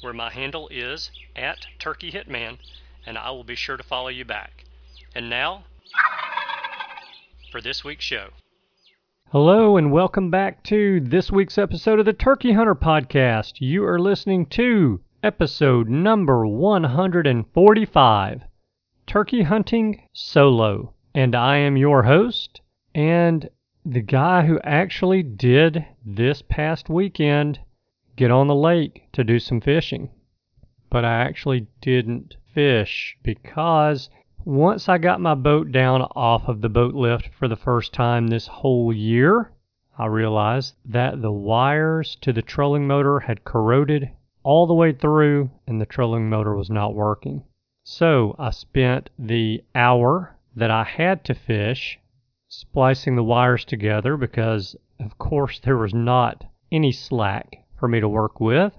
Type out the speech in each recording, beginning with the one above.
where my handle is at Turkey Hitman, and I will be sure to follow you back. And now, for this week's show. Hello, and welcome back to this week's episode of the Turkey Hunter Podcast. You are listening to episode number 145 Turkey Hunting Solo. And I am your host, and the guy who actually did this past weekend get on the lake to do some fishing. But I actually didn't fish because once I got my boat down off of the boat lift for the first time this whole year, I realized that the wires to the trolling motor had corroded all the way through and the trolling motor was not working. So I spent the hour that I had to fish splicing the wires together because, of course, there was not any slack for me to work with.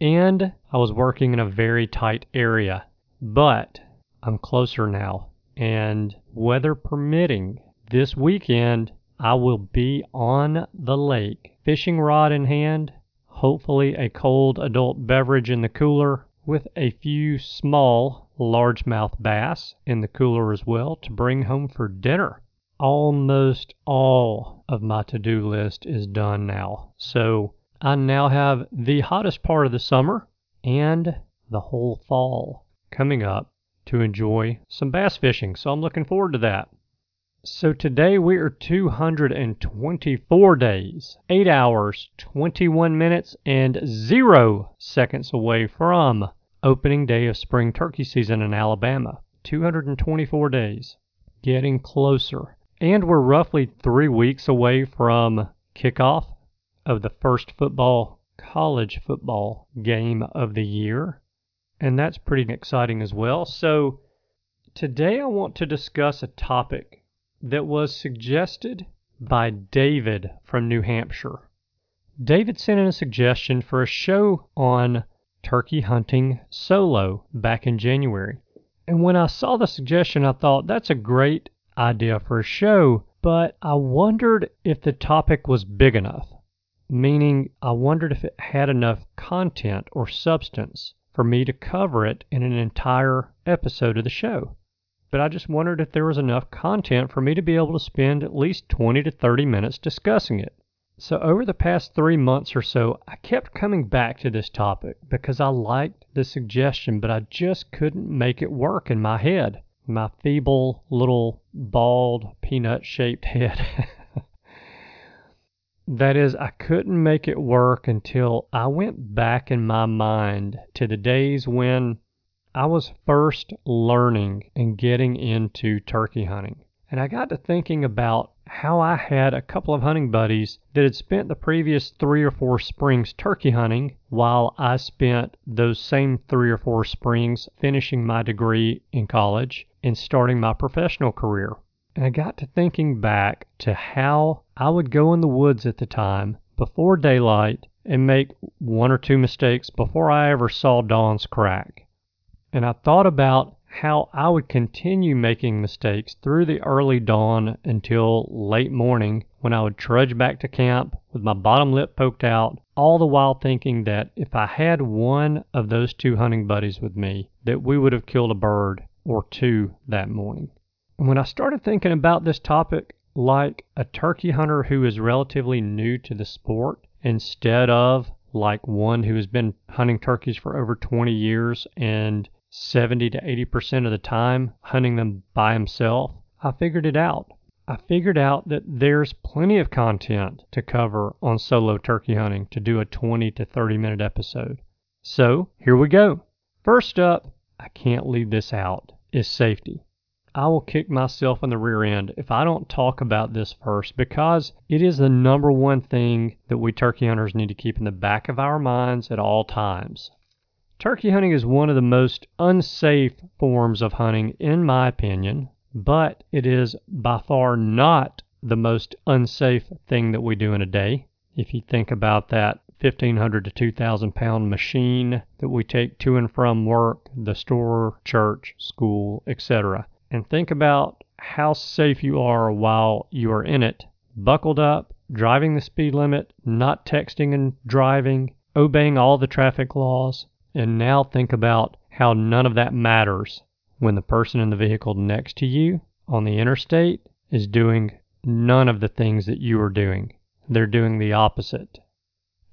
And I was working in a very tight area. But I'm closer now. And weather permitting, this weekend I will be on the lake, fishing rod in hand, hopefully a cold adult beverage in the cooler, with a few small largemouth bass in the cooler as well to bring home for dinner. Almost all of my to do list is done now. So I now have the hottest part of the summer and the whole fall coming up to enjoy some bass fishing. So I'm looking forward to that. So today we are 224 days, 8 hours, 21 minutes, and 0 seconds away from opening day of spring turkey season in Alabama. 224 days, getting closer. And we're roughly three weeks away from kickoff of the first football, college football game of the year. And that's pretty exciting as well. So, today I want to discuss a topic that was suggested by David from New Hampshire. David sent in a suggestion for a show on turkey hunting solo back in January. And when I saw the suggestion, I thought that's a great idea for a show, but I wondered if the topic was big enough meaning I wondered if it had enough content or substance for me to cover it in an entire episode of the show. But I just wondered if there was enough content for me to be able to spend at least 20 to 30 minutes discussing it. So, over the past three months or so, I kept coming back to this topic because I liked the suggestion, but I just couldn't make it work in my head. My feeble, little, bald, peanut shaped head. That is, I couldn't make it work until I went back in my mind to the days when I was first learning and getting into turkey hunting. And I got to thinking about how I had a couple of hunting buddies that had spent the previous three or four springs turkey hunting while I spent those same three or four springs finishing my degree in college and starting my professional career. And I got to thinking back to how I would go in the woods at the time before daylight and make one or two mistakes before I ever saw dawn's crack. And I thought about how I would continue making mistakes through the early dawn until late morning when I would trudge back to camp with my bottom lip poked out, all the while thinking that if I had one of those two hunting buddies with me, that we would have killed a bird or two that morning. When I started thinking about this topic like a turkey hunter who is relatively new to the sport instead of like one who has been hunting turkeys for over 20 years and 70 to 80% of the time hunting them by himself, I figured it out. I figured out that there's plenty of content to cover on solo turkey hunting to do a 20 to 30 minute episode. So here we go. First up, I can't leave this out, is safety. I will kick myself in the rear end if I don't talk about this first because it is the number one thing that we turkey hunters need to keep in the back of our minds at all times. Turkey hunting is one of the most unsafe forms of hunting, in my opinion, but it is by far not the most unsafe thing that we do in a day. If you think about that 1500 to 2000 pound machine that we take to and from work, the store, church, school, etc and think about how safe you are while you are in it, buckled up, driving the speed limit, not texting and driving, obeying all the traffic laws, and now think about how none of that matters when the person in the vehicle next to you on the interstate is doing none of the things that you are doing. They're doing the opposite.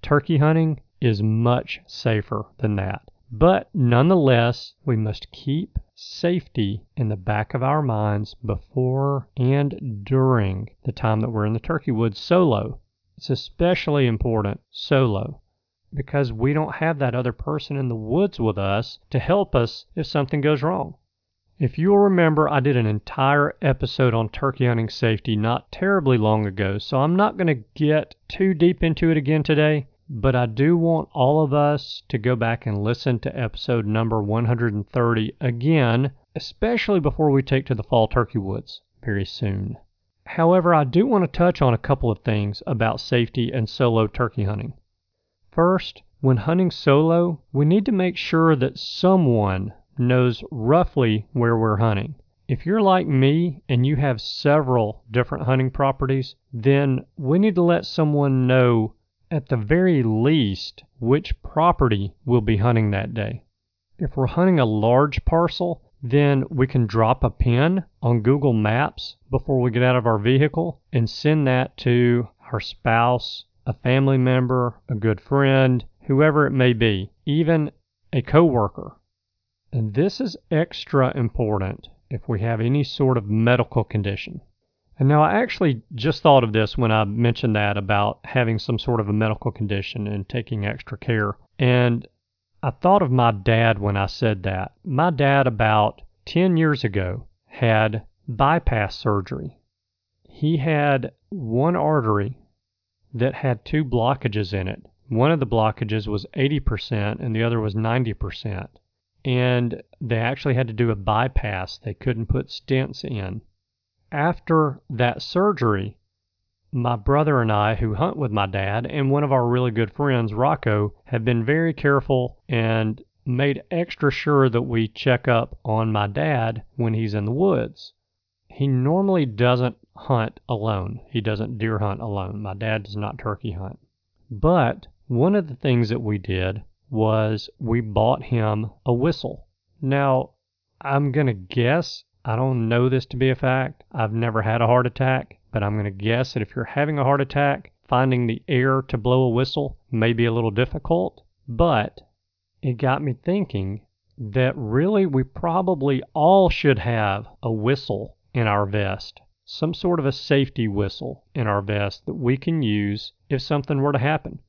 Turkey hunting is much safer than that. But nonetheless, we must keep safety in the back of our minds before and during the time that we're in the turkey woods solo. It's especially important solo because we don't have that other person in the woods with us to help us if something goes wrong. If you'll remember, I did an entire episode on turkey hunting safety not terribly long ago, so I'm not going to get too deep into it again today. But I do want all of us to go back and listen to episode number 130 again, especially before we take to the fall turkey woods very soon. However, I do want to touch on a couple of things about safety and solo turkey hunting. First, when hunting solo, we need to make sure that someone knows roughly where we're hunting. If you're like me and you have several different hunting properties, then we need to let someone know at the very least, which property we'll be hunting that day. If we're hunting a large parcel, then we can drop a pin on Google Maps before we get out of our vehicle and send that to our spouse, a family member, a good friend, whoever it may be, even a coworker. And this is extra important if we have any sort of medical condition. And now I actually just thought of this when I mentioned that about having some sort of a medical condition and taking extra care. And I thought of my dad when I said that. My dad, about 10 years ago, had bypass surgery. He had one artery that had two blockages in it. One of the blockages was 80% and the other was 90%. And they actually had to do a bypass. They couldn't put stents in after that surgery, my brother and I, who hunt with my dad, and one of our really good friends, Rocco, have been very careful and made extra sure that we check up on my dad when he's in the woods. He normally doesn't hunt alone. He doesn't deer hunt alone. My dad does not turkey hunt. But one of the things that we did was we bought him a whistle. Now, I'm going to guess I don't know this to be a fact. I've never had a heart attack, but I'm going to guess that if you're having a heart attack, finding the air to blow a whistle may be a little difficult. But it got me thinking that really we probably all should have a whistle in our vest, some sort of a safety whistle in our vest that we can use if something were to happen.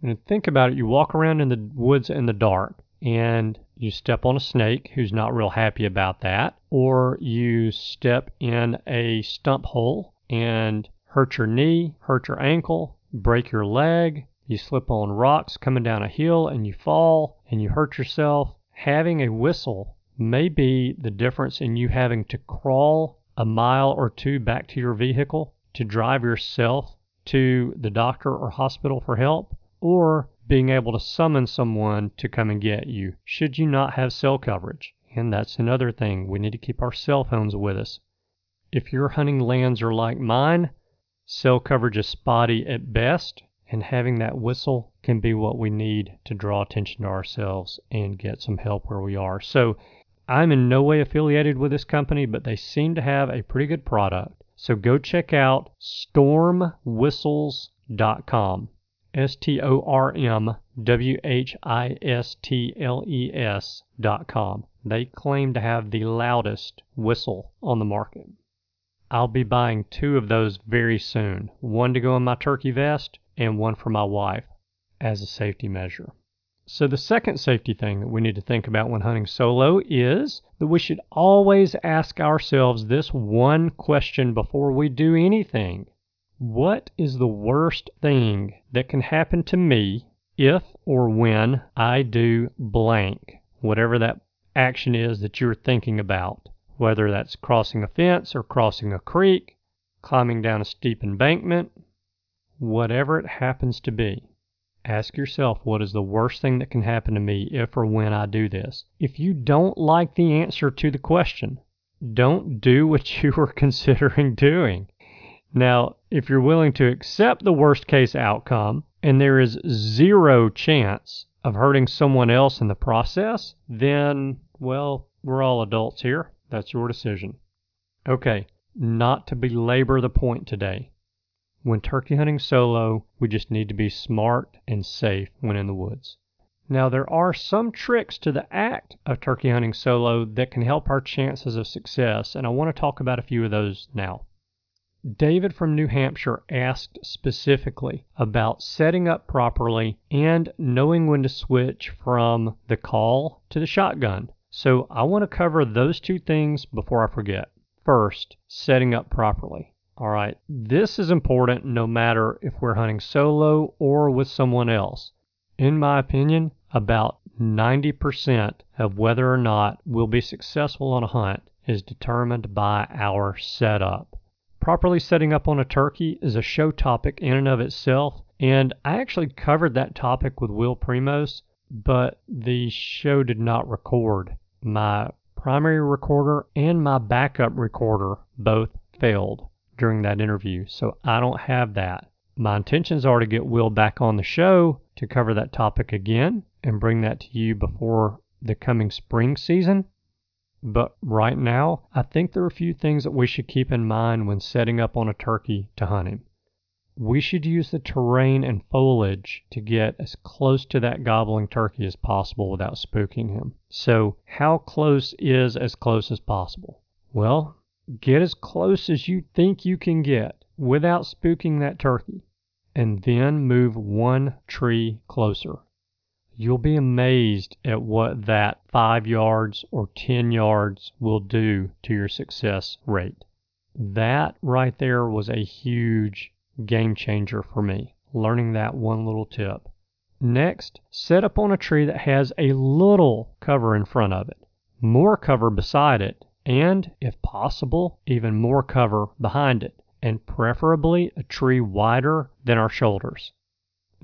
And think about it, you walk around in the woods in the dark and you step on a snake who's not real happy about that, or you step in a stump hole and hurt your knee, hurt your ankle, break your leg, you slip on rocks coming down a hill and you fall and you hurt yourself. Having a whistle may be the difference in you having to crawl a mile or two back to your vehicle to drive yourself to the doctor or hospital for help, or being able to summon someone to come and get you should you not have cell coverage. And that's another thing. We need to keep our cell phones with us. If your hunting lands are like mine, cell coverage is spotty at best, and having that whistle can be what we need to draw attention to ourselves and get some help where we are. So I'm in no way affiliated with this company, but they seem to have a pretty good product. So go check out stormwhistles.com. S T O R M W H I S T L E S dot com. They claim to have the loudest whistle on the market. I'll be buying two of those very soon one to go in my turkey vest and one for my wife as a safety measure. So, the second safety thing that we need to think about when hunting solo is that we should always ask ourselves this one question before we do anything What is the worst thing that can happen to me if or when I do blank? Whatever that action is that you're thinking about, whether that's crossing a fence or crossing a creek, climbing down a steep embankment, whatever it happens to be. Ask yourself what is the worst thing that can happen to me if or when I do this. If you don't like the answer to the question, don't do what you were considering doing. Now, if you're willing to accept the worst case outcome and there is zero chance of hurting someone else in the process, then, well, we're all adults here. That's your decision. Okay, not to belabor the point today. When turkey hunting solo, we just need to be smart and safe when in the woods. Now, there are some tricks to the act of turkey hunting solo that can help our chances of success, and I want to talk about a few of those now. David from New Hampshire asked specifically about setting up properly and knowing when to switch from the call to the shotgun. So I want to cover those two things before I forget. First, setting up properly. All right, this is important no matter if we're hunting solo or with someone else. In my opinion, about 90% of whether or not we'll be successful on a hunt is determined by our setup. Properly setting up on a turkey is a show topic in and of itself, and I actually covered that topic with Will Primos, but the show did not record. My primary recorder and my backup recorder both failed during that interview, so I don't have that. My intentions are to get Will back on the show to cover that topic again and bring that to you before the coming spring season. But right now, I think there are a few things that we should keep in mind when setting up on a turkey to hunt him. We should use the terrain and foliage to get as close to that gobbling turkey as possible without spooking him. So, how close is as close as possible? Well, Get as close as you think you can get without spooking that turkey, and then move one tree closer. You'll be amazed at what that five yards or 10 yards will do to your success rate. That right there was a huge game changer for me, learning that one little tip. Next, set up on a tree that has a little cover in front of it, more cover beside it, and, if possible, even more cover behind it, and preferably a tree wider than our shoulders.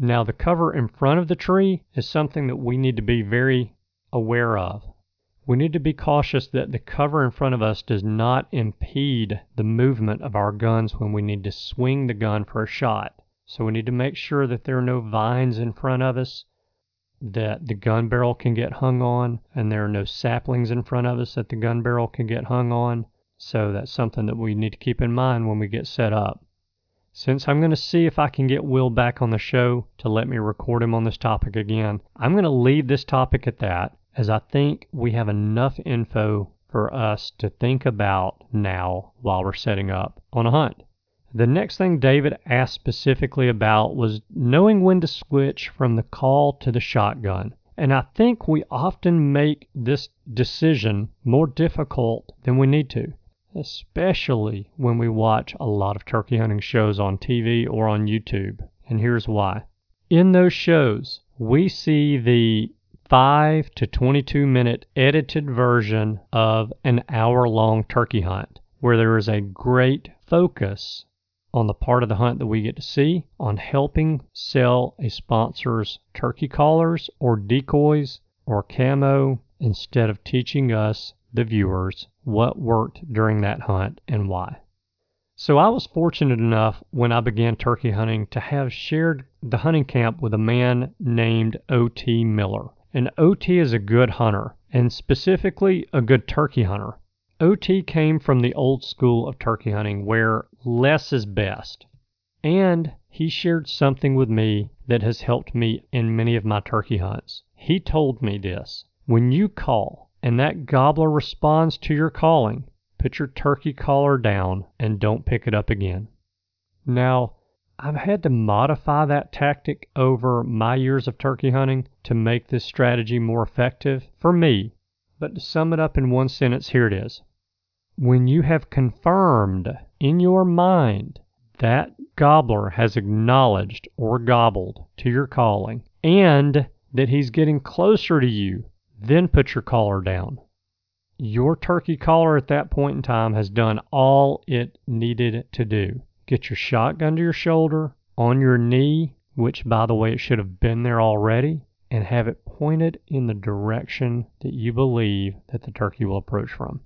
Now, the cover in front of the tree is something that we need to be very aware of. We need to be cautious that the cover in front of us does not impede the movement of our guns when we need to swing the gun for a shot. So we need to make sure that there are no vines in front of us that the gun barrel can get hung on, and there are no saplings in front of us that the gun barrel can get hung on. So that's something that we need to keep in mind when we get set up. Since I'm going to see if I can get Will back on the show to let me record him on this topic again, I'm going to leave this topic at that as I think we have enough info for us to think about now while we're setting up on a hunt. The next thing David asked specifically about was knowing when to switch from the call to the shotgun. And I think we often make this decision more difficult than we need to, especially when we watch a lot of turkey hunting shows on TV or on YouTube. And here's why. In those shows, we see the 5 to 22 minute edited version of an hour long turkey hunt where there is a great focus on the part of the hunt that we get to see on helping sell a sponsor's turkey callers or decoys or camo instead of teaching us, the viewers, what worked during that hunt and why. So I was fortunate enough when I began turkey hunting to have shared the hunting camp with a man named O.T. Miller. And O.T. is a good hunter, and specifically a good turkey hunter. OT came from the old school of turkey hunting where less is best. And he shared something with me that has helped me in many of my turkey hunts. He told me this when you call, and that gobbler responds to your calling, put your turkey caller down and don't pick it up again. Now, I've had to modify that tactic over my years of turkey hunting to make this strategy more effective for me. But to sum it up in one sentence, here it is. When you have confirmed in your mind that gobbler has acknowledged or gobbled to your calling and that he's getting closer to you, then put your caller down. Your turkey caller at that point in time has done all it needed to do. Get your shotgun to your shoulder, on your knee, which by the way, it should have been there already, and have it pointed in the direction that you believe that the turkey will approach from.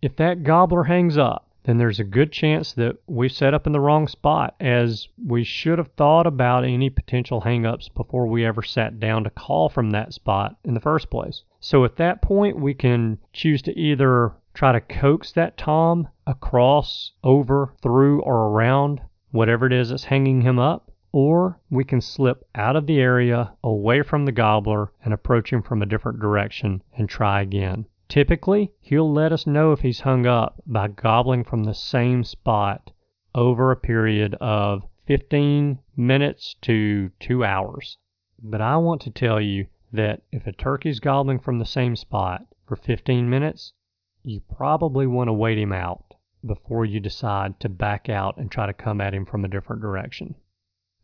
If that gobbler hangs up, then there's a good chance that we set up in the wrong spot as we should have thought about any potential hangups before we ever sat down to call from that spot in the first place. So at that point, we can choose to either try to coax that tom across, over, through, or around whatever it is that's hanging him up, or we can slip out of the area away from the gobbler and approach him from a different direction and try again. Typically, he'll let us know if he's hung up by gobbling from the same spot over a period of 15 minutes to two hours. But I want to tell you that if a turkey's gobbling from the same spot for 15 minutes, you probably want to wait him out before you decide to back out and try to come at him from a different direction.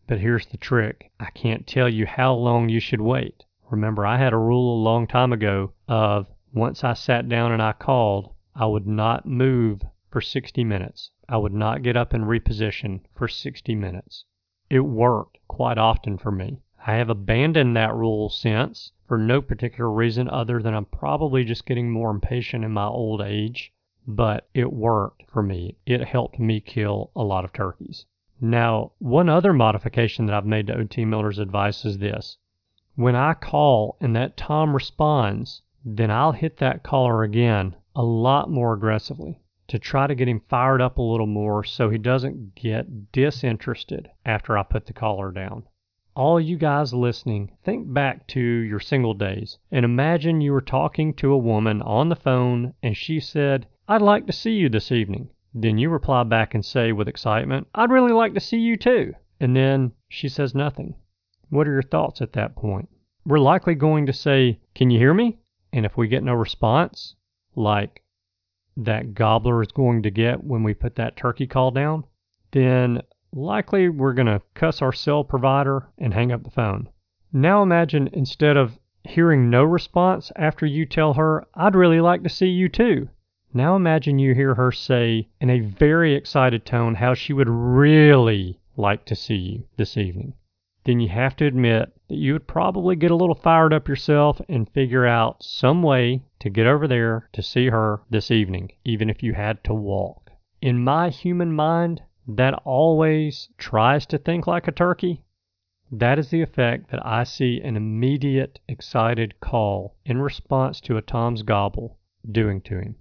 But here's the trick I can't tell you how long you should wait. Remember, I had a rule a long time ago of once I sat down and I called, I would not move for 60 minutes. I would not get up and reposition for 60 minutes. It worked quite often for me. I have abandoned that rule since for no particular reason other than I'm probably just getting more impatient in my old age, but it worked for me. It helped me kill a lot of turkeys. Now, one other modification that I've made to OT Miller's advice is this. When I call and that Tom responds, then I'll hit that caller again a lot more aggressively to try to get him fired up a little more so he doesn't get disinterested after I put the caller down. All you guys listening, think back to your single days and imagine you were talking to a woman on the phone and she said, I'd like to see you this evening. Then you reply back and say with excitement, I'd really like to see you too. And then she says nothing. What are your thoughts at that point? We're likely going to say, Can you hear me? And if we get no response, like that gobbler is going to get when we put that turkey call down, then likely we're going to cuss our cell provider and hang up the phone. Now imagine instead of hearing no response after you tell her, I'd really like to see you too. Now imagine you hear her say in a very excited tone how she would really like to see you this evening then you have to admit that you would probably get a little fired up yourself and figure out some way to get over there to see her this evening, even if you had to walk. In my human mind, that always tries to think like a turkey. That is the effect that I see an immediate, excited call in response to a Tom's gobble doing to him.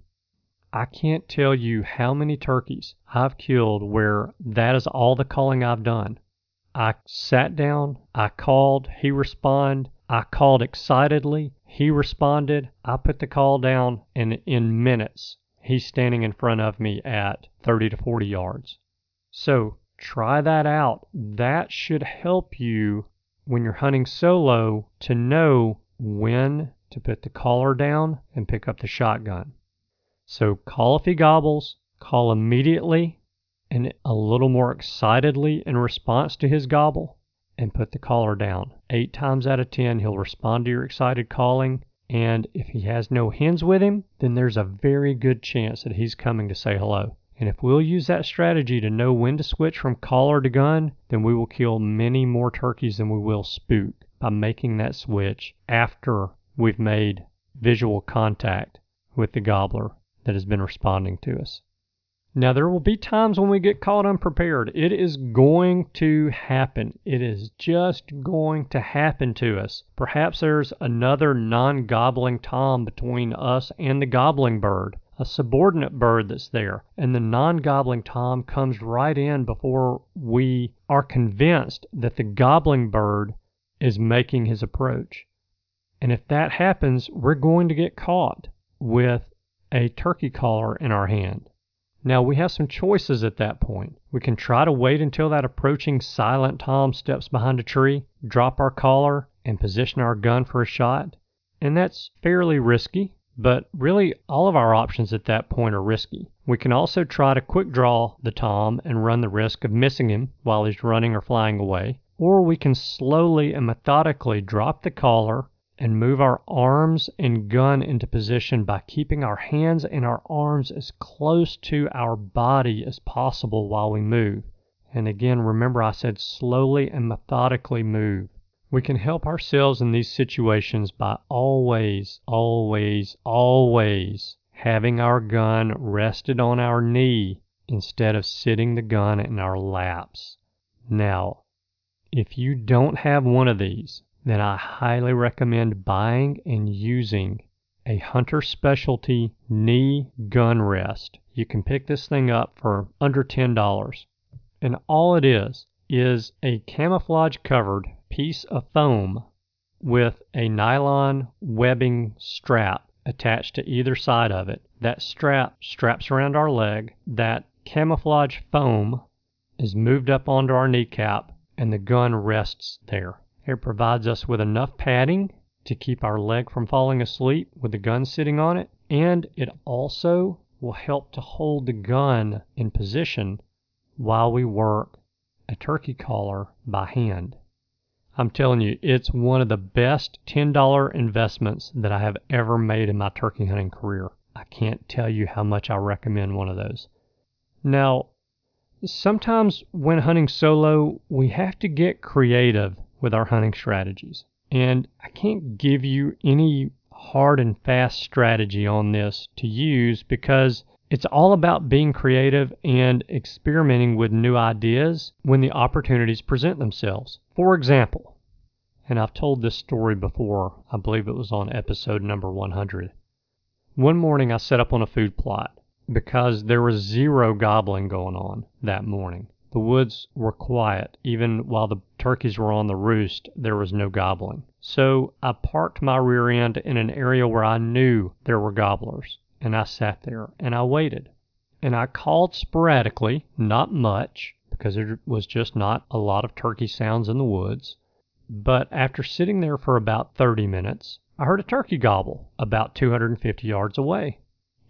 I can't tell you how many turkeys I've killed where that is all the calling I've done. I sat down, I called, he responded. I called excitedly, he responded. I put the call down, and in minutes, he's standing in front of me at 30 to 40 yards. So try that out. That should help you when you're hunting solo to know when to put the caller down and pick up the shotgun. So call if he gobbles, call immediately, and a little more excitedly in response to his gobble and put the caller down. Eight times out of ten, he'll respond to your excited calling. And if he has no hens with him, then there's a very good chance that he's coming to say hello. And if we'll use that strategy to know when to switch from caller to gun, then we will kill many more turkeys than we will spook by making that switch after we've made visual contact with the gobbler that has been responding to us. Now, there will be times when we get caught unprepared. It is going to happen. It is just going to happen to us. Perhaps there's another non gobbling tom between us and the gobbling bird, a subordinate bird that's there. And the non gobbling tom comes right in before we are convinced that the gobbling bird is making his approach. And if that happens, we're going to get caught. with a turkey caller in our hand. Now we have some choices at that point. We can try to wait until that approaching silent Tom steps behind a tree, drop our caller, and position our gun for a shot. And that's fairly risky, but really all of our options at that point are risky. We can also try to quick draw the Tom and run the risk of missing him while he's running or flying away. Or we can slowly and methodically drop the caller and move our arms and gun into position by keeping our hands and our arms as close to our body as possible while we move. And again, remember I said slowly and methodically move. We can help ourselves in these situations by always, always, always having our gun rested on our knee instead of sitting the gun in our laps. Now, if you don't have one of these, then I highly recommend buying and using a Hunter Specialty knee gun rest. You can pick this thing up for under $10. And all it is is a camouflage covered piece of foam with a nylon webbing strap attached to either side of it. That strap straps around our leg. That camouflage foam is moved up onto our kneecap and the gun rests there. It provides us with enough padding to keep our leg from falling asleep with the gun sitting on it, and it also will help to hold the gun in position while we work a turkey caller by hand. I'm telling you, it's one of the best $10 investments that I have ever made in my turkey hunting career. I can't tell you how much I recommend one of those. Now, sometimes when hunting solo, we have to get creative with our hunting strategies. And I can't give you any hard and fast strategy on this to use because it's all about being creative and experimenting with new ideas when the opportunities present themselves. For example, and I've told this story before, I believe it was on episode number 100. One morning I set up on a food plot because there was zero gobbling going on that morning. The woods were quiet. Even while the turkeys were on the roost, there was no gobbling. So I parked my rear end in an area where I knew there were gobblers, and I sat there and I waited. And I called sporadically, not much, because there was just not a lot of turkey sounds in the woods. But after sitting there for about 30 minutes, I heard a turkey gobble about 250 yards away.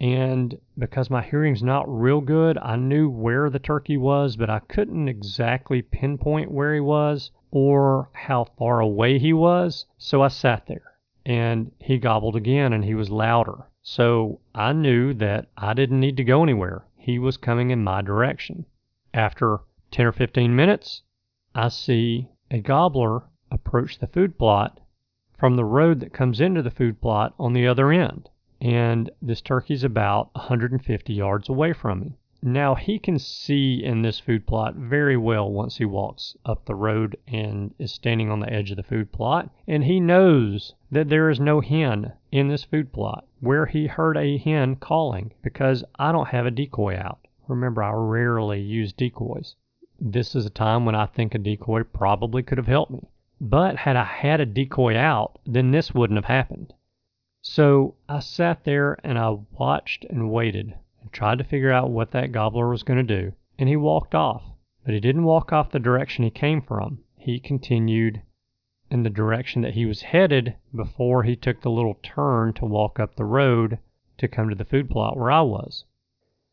And because my hearing's not real good, I knew where the turkey was, but I couldn't exactly pinpoint where he was or how far away he was. So I sat there and he gobbled again and he was louder. So I knew that I didn't need to go anywhere. He was coming in my direction. After 10 or 15 minutes, I see a gobbler approach the food plot from the road that comes into the food plot on the other end and this turkey's about 150 yards away from me. Now he can see in this food plot very well once he walks up the road and is standing on the edge of the food plot, and he knows that there is no hen in this food plot where he heard a hen calling because I don't have a decoy out. Remember, I rarely use decoys. This is a time when I think a decoy probably could have helped me. But had I had a decoy out, then this wouldn't have happened. So I sat there and I watched and waited and tried to figure out what that gobbler was going to do. And he walked off. But he didn't walk off the direction he came from. He continued in the direction that he was headed before he took the little turn to walk up the road to come to the food plot where I was.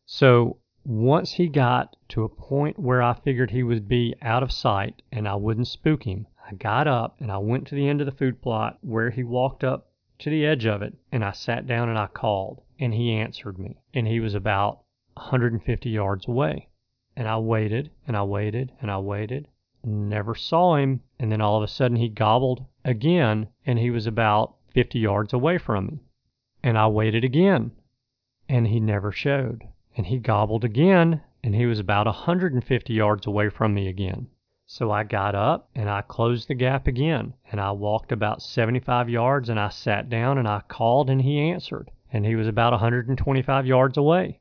So once he got to a point where I figured he would be out of sight and I wouldn't spook him, I got up and I went to the end of the food plot where he walked up to the edge of it, and I sat down and I called, and he answered me, and he was about 150 yards away. And I waited, and I waited, and I waited, never saw him, and then all of a sudden he gobbled again, and he was about 50 yards away from me. And I waited again, and he never showed. And he gobbled again, and he was about 150 yards away from me again. So I got up and I closed the gap again, and I walked about 75 yards and I sat down and I called and he answered, and he was about 125 yards away.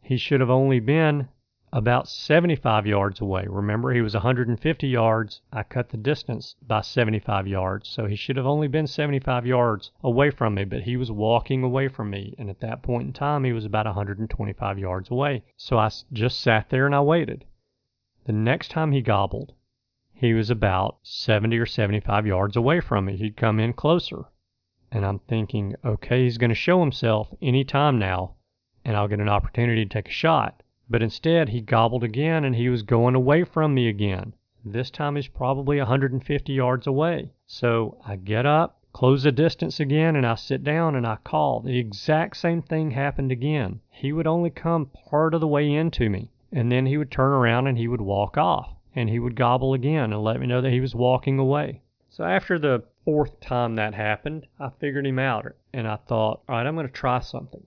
He should have only been about 75 yards away. Remember, he was 150 yards. I cut the distance by 75 yards, so he should have only been 75 yards away from me, but he was walking away from me. And at that point in time, he was about 125 yards away. So I just sat there and I waited. The next time he gobbled, he was about 70 or 75 yards away from me. He'd come in closer. And I'm thinking, okay, he's going to show himself any time now, and I'll get an opportunity to take a shot. But instead, he gobbled again and he was going away from me again. This time he's probably 150 yards away. So I get up, close the distance again, and I sit down and I call. The exact same thing happened again. He would only come part of the way into me, and then he would turn around and he would walk off, and he would gobble again and let me know that he was walking away. So after the fourth time that happened, I figured him out and I thought, all right, I'm going to try something.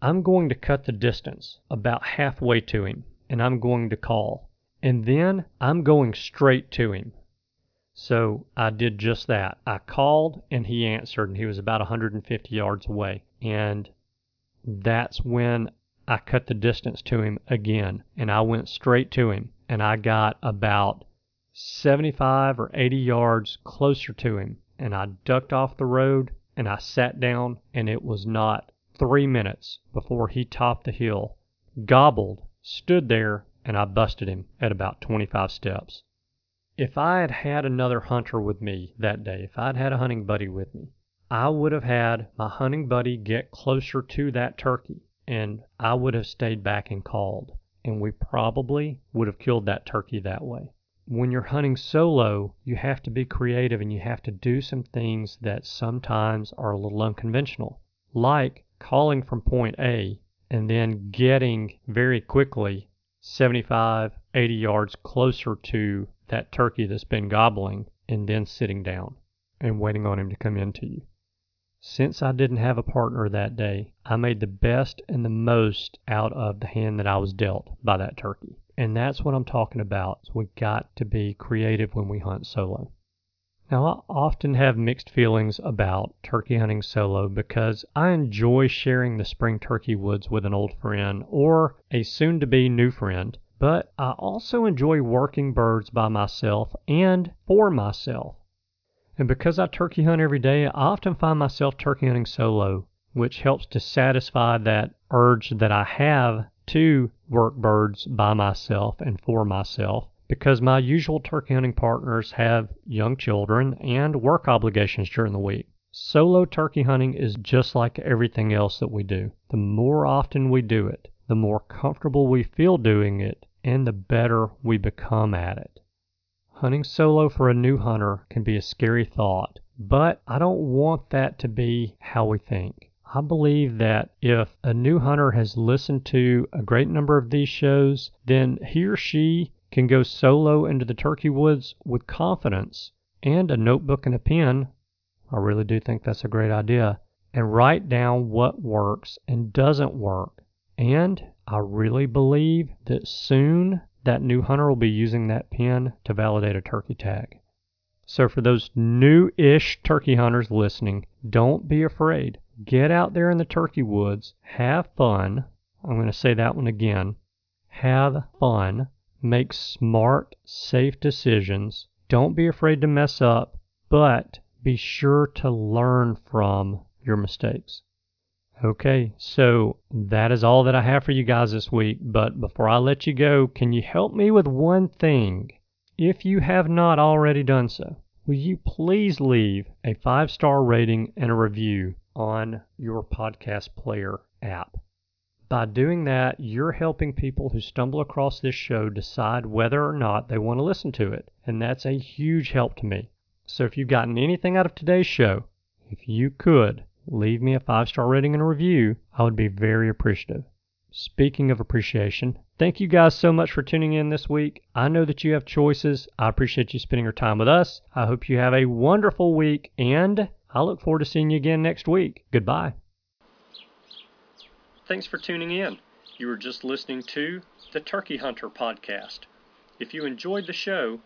I'm going to cut the distance about halfway to him and I'm going to call. And then I'm going straight to him. So I did just that. I called and he answered and he was about 150 yards away. And that's when I cut the distance to him again and I went straight to him and I got about 75 or 80 yards closer to him and I ducked off the road and I sat down and it was not three minutes before he topped the hill, gobbled, stood there, and I busted him at about 25 steps. If I had had another hunter with me that day, if I'd had a hunting buddy with me, I would have had my hunting buddy get closer to that turkey and I would have stayed back and called, and we probably would have killed that turkey that way when you're hunting solo, you have to be creative and you have to do some things that sometimes are a little unconventional, like calling from point A and then getting very quickly 75, 80 yards closer to that turkey that's been gobbling and then sitting down and waiting on him to come into you. Since I didn't have a partner that day, I made the best and the most out of the hand that I was dealt by that turkey. And that's what I'm talking about. We got to be creative when we hunt solo. Now, I often have mixed feelings about turkey hunting solo because I enjoy sharing the spring turkey woods with an old friend or a soon to be new friend, but I also enjoy working birds by myself and for myself. And because I turkey hunt every day, I often find myself turkey hunting solo, which helps to satisfy that urge that I have to work birds by myself and for myself because my usual turkey hunting partners have young children and work obligations during the week. Solo turkey hunting is just like everything else that we do. The more often we do it, the more comfortable we feel doing it, and the better we become at it. Hunting solo for a new hunter can be a scary thought, but I don't want that to be how we think. I believe that if a new hunter has listened to a great number of these shows, then he or she can go solo into the turkey woods with confidence and a notebook and a pen. I really do think that's a great idea. And write down what works and doesn't work. And I really believe that soon that new hunter will be using that pin to validate a turkey tag. So, for those new ish turkey hunters listening, don't be afraid. Get out there in the turkey woods, have fun. I'm going to say that one again. Have fun, make smart, safe decisions. Don't be afraid to mess up, but be sure to learn from your mistakes. Okay, so that is all that I have for you guys this week. But before I let you go, can you help me with one thing? If you have not already done so, will you please leave a five star rating and a review on your podcast player app. By doing that, you're helping people who stumble across this show decide whether or not they want to listen to it. And that's a huge help to me. So if you've gotten anything out of today's show, if you could leave me a five star rating and a review, I would be very appreciative. Speaking of appreciation, thank you guys so much for tuning in this week. I know that you have choices. I appreciate you spending your time with us. I hope you have a wonderful week and I look forward to seeing you again next week. Goodbye. Thanks for tuning in. You were just listening to the Turkey Hunter podcast. If you enjoyed the show,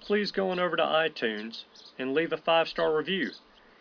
please go on over to iTunes and leave a five star review.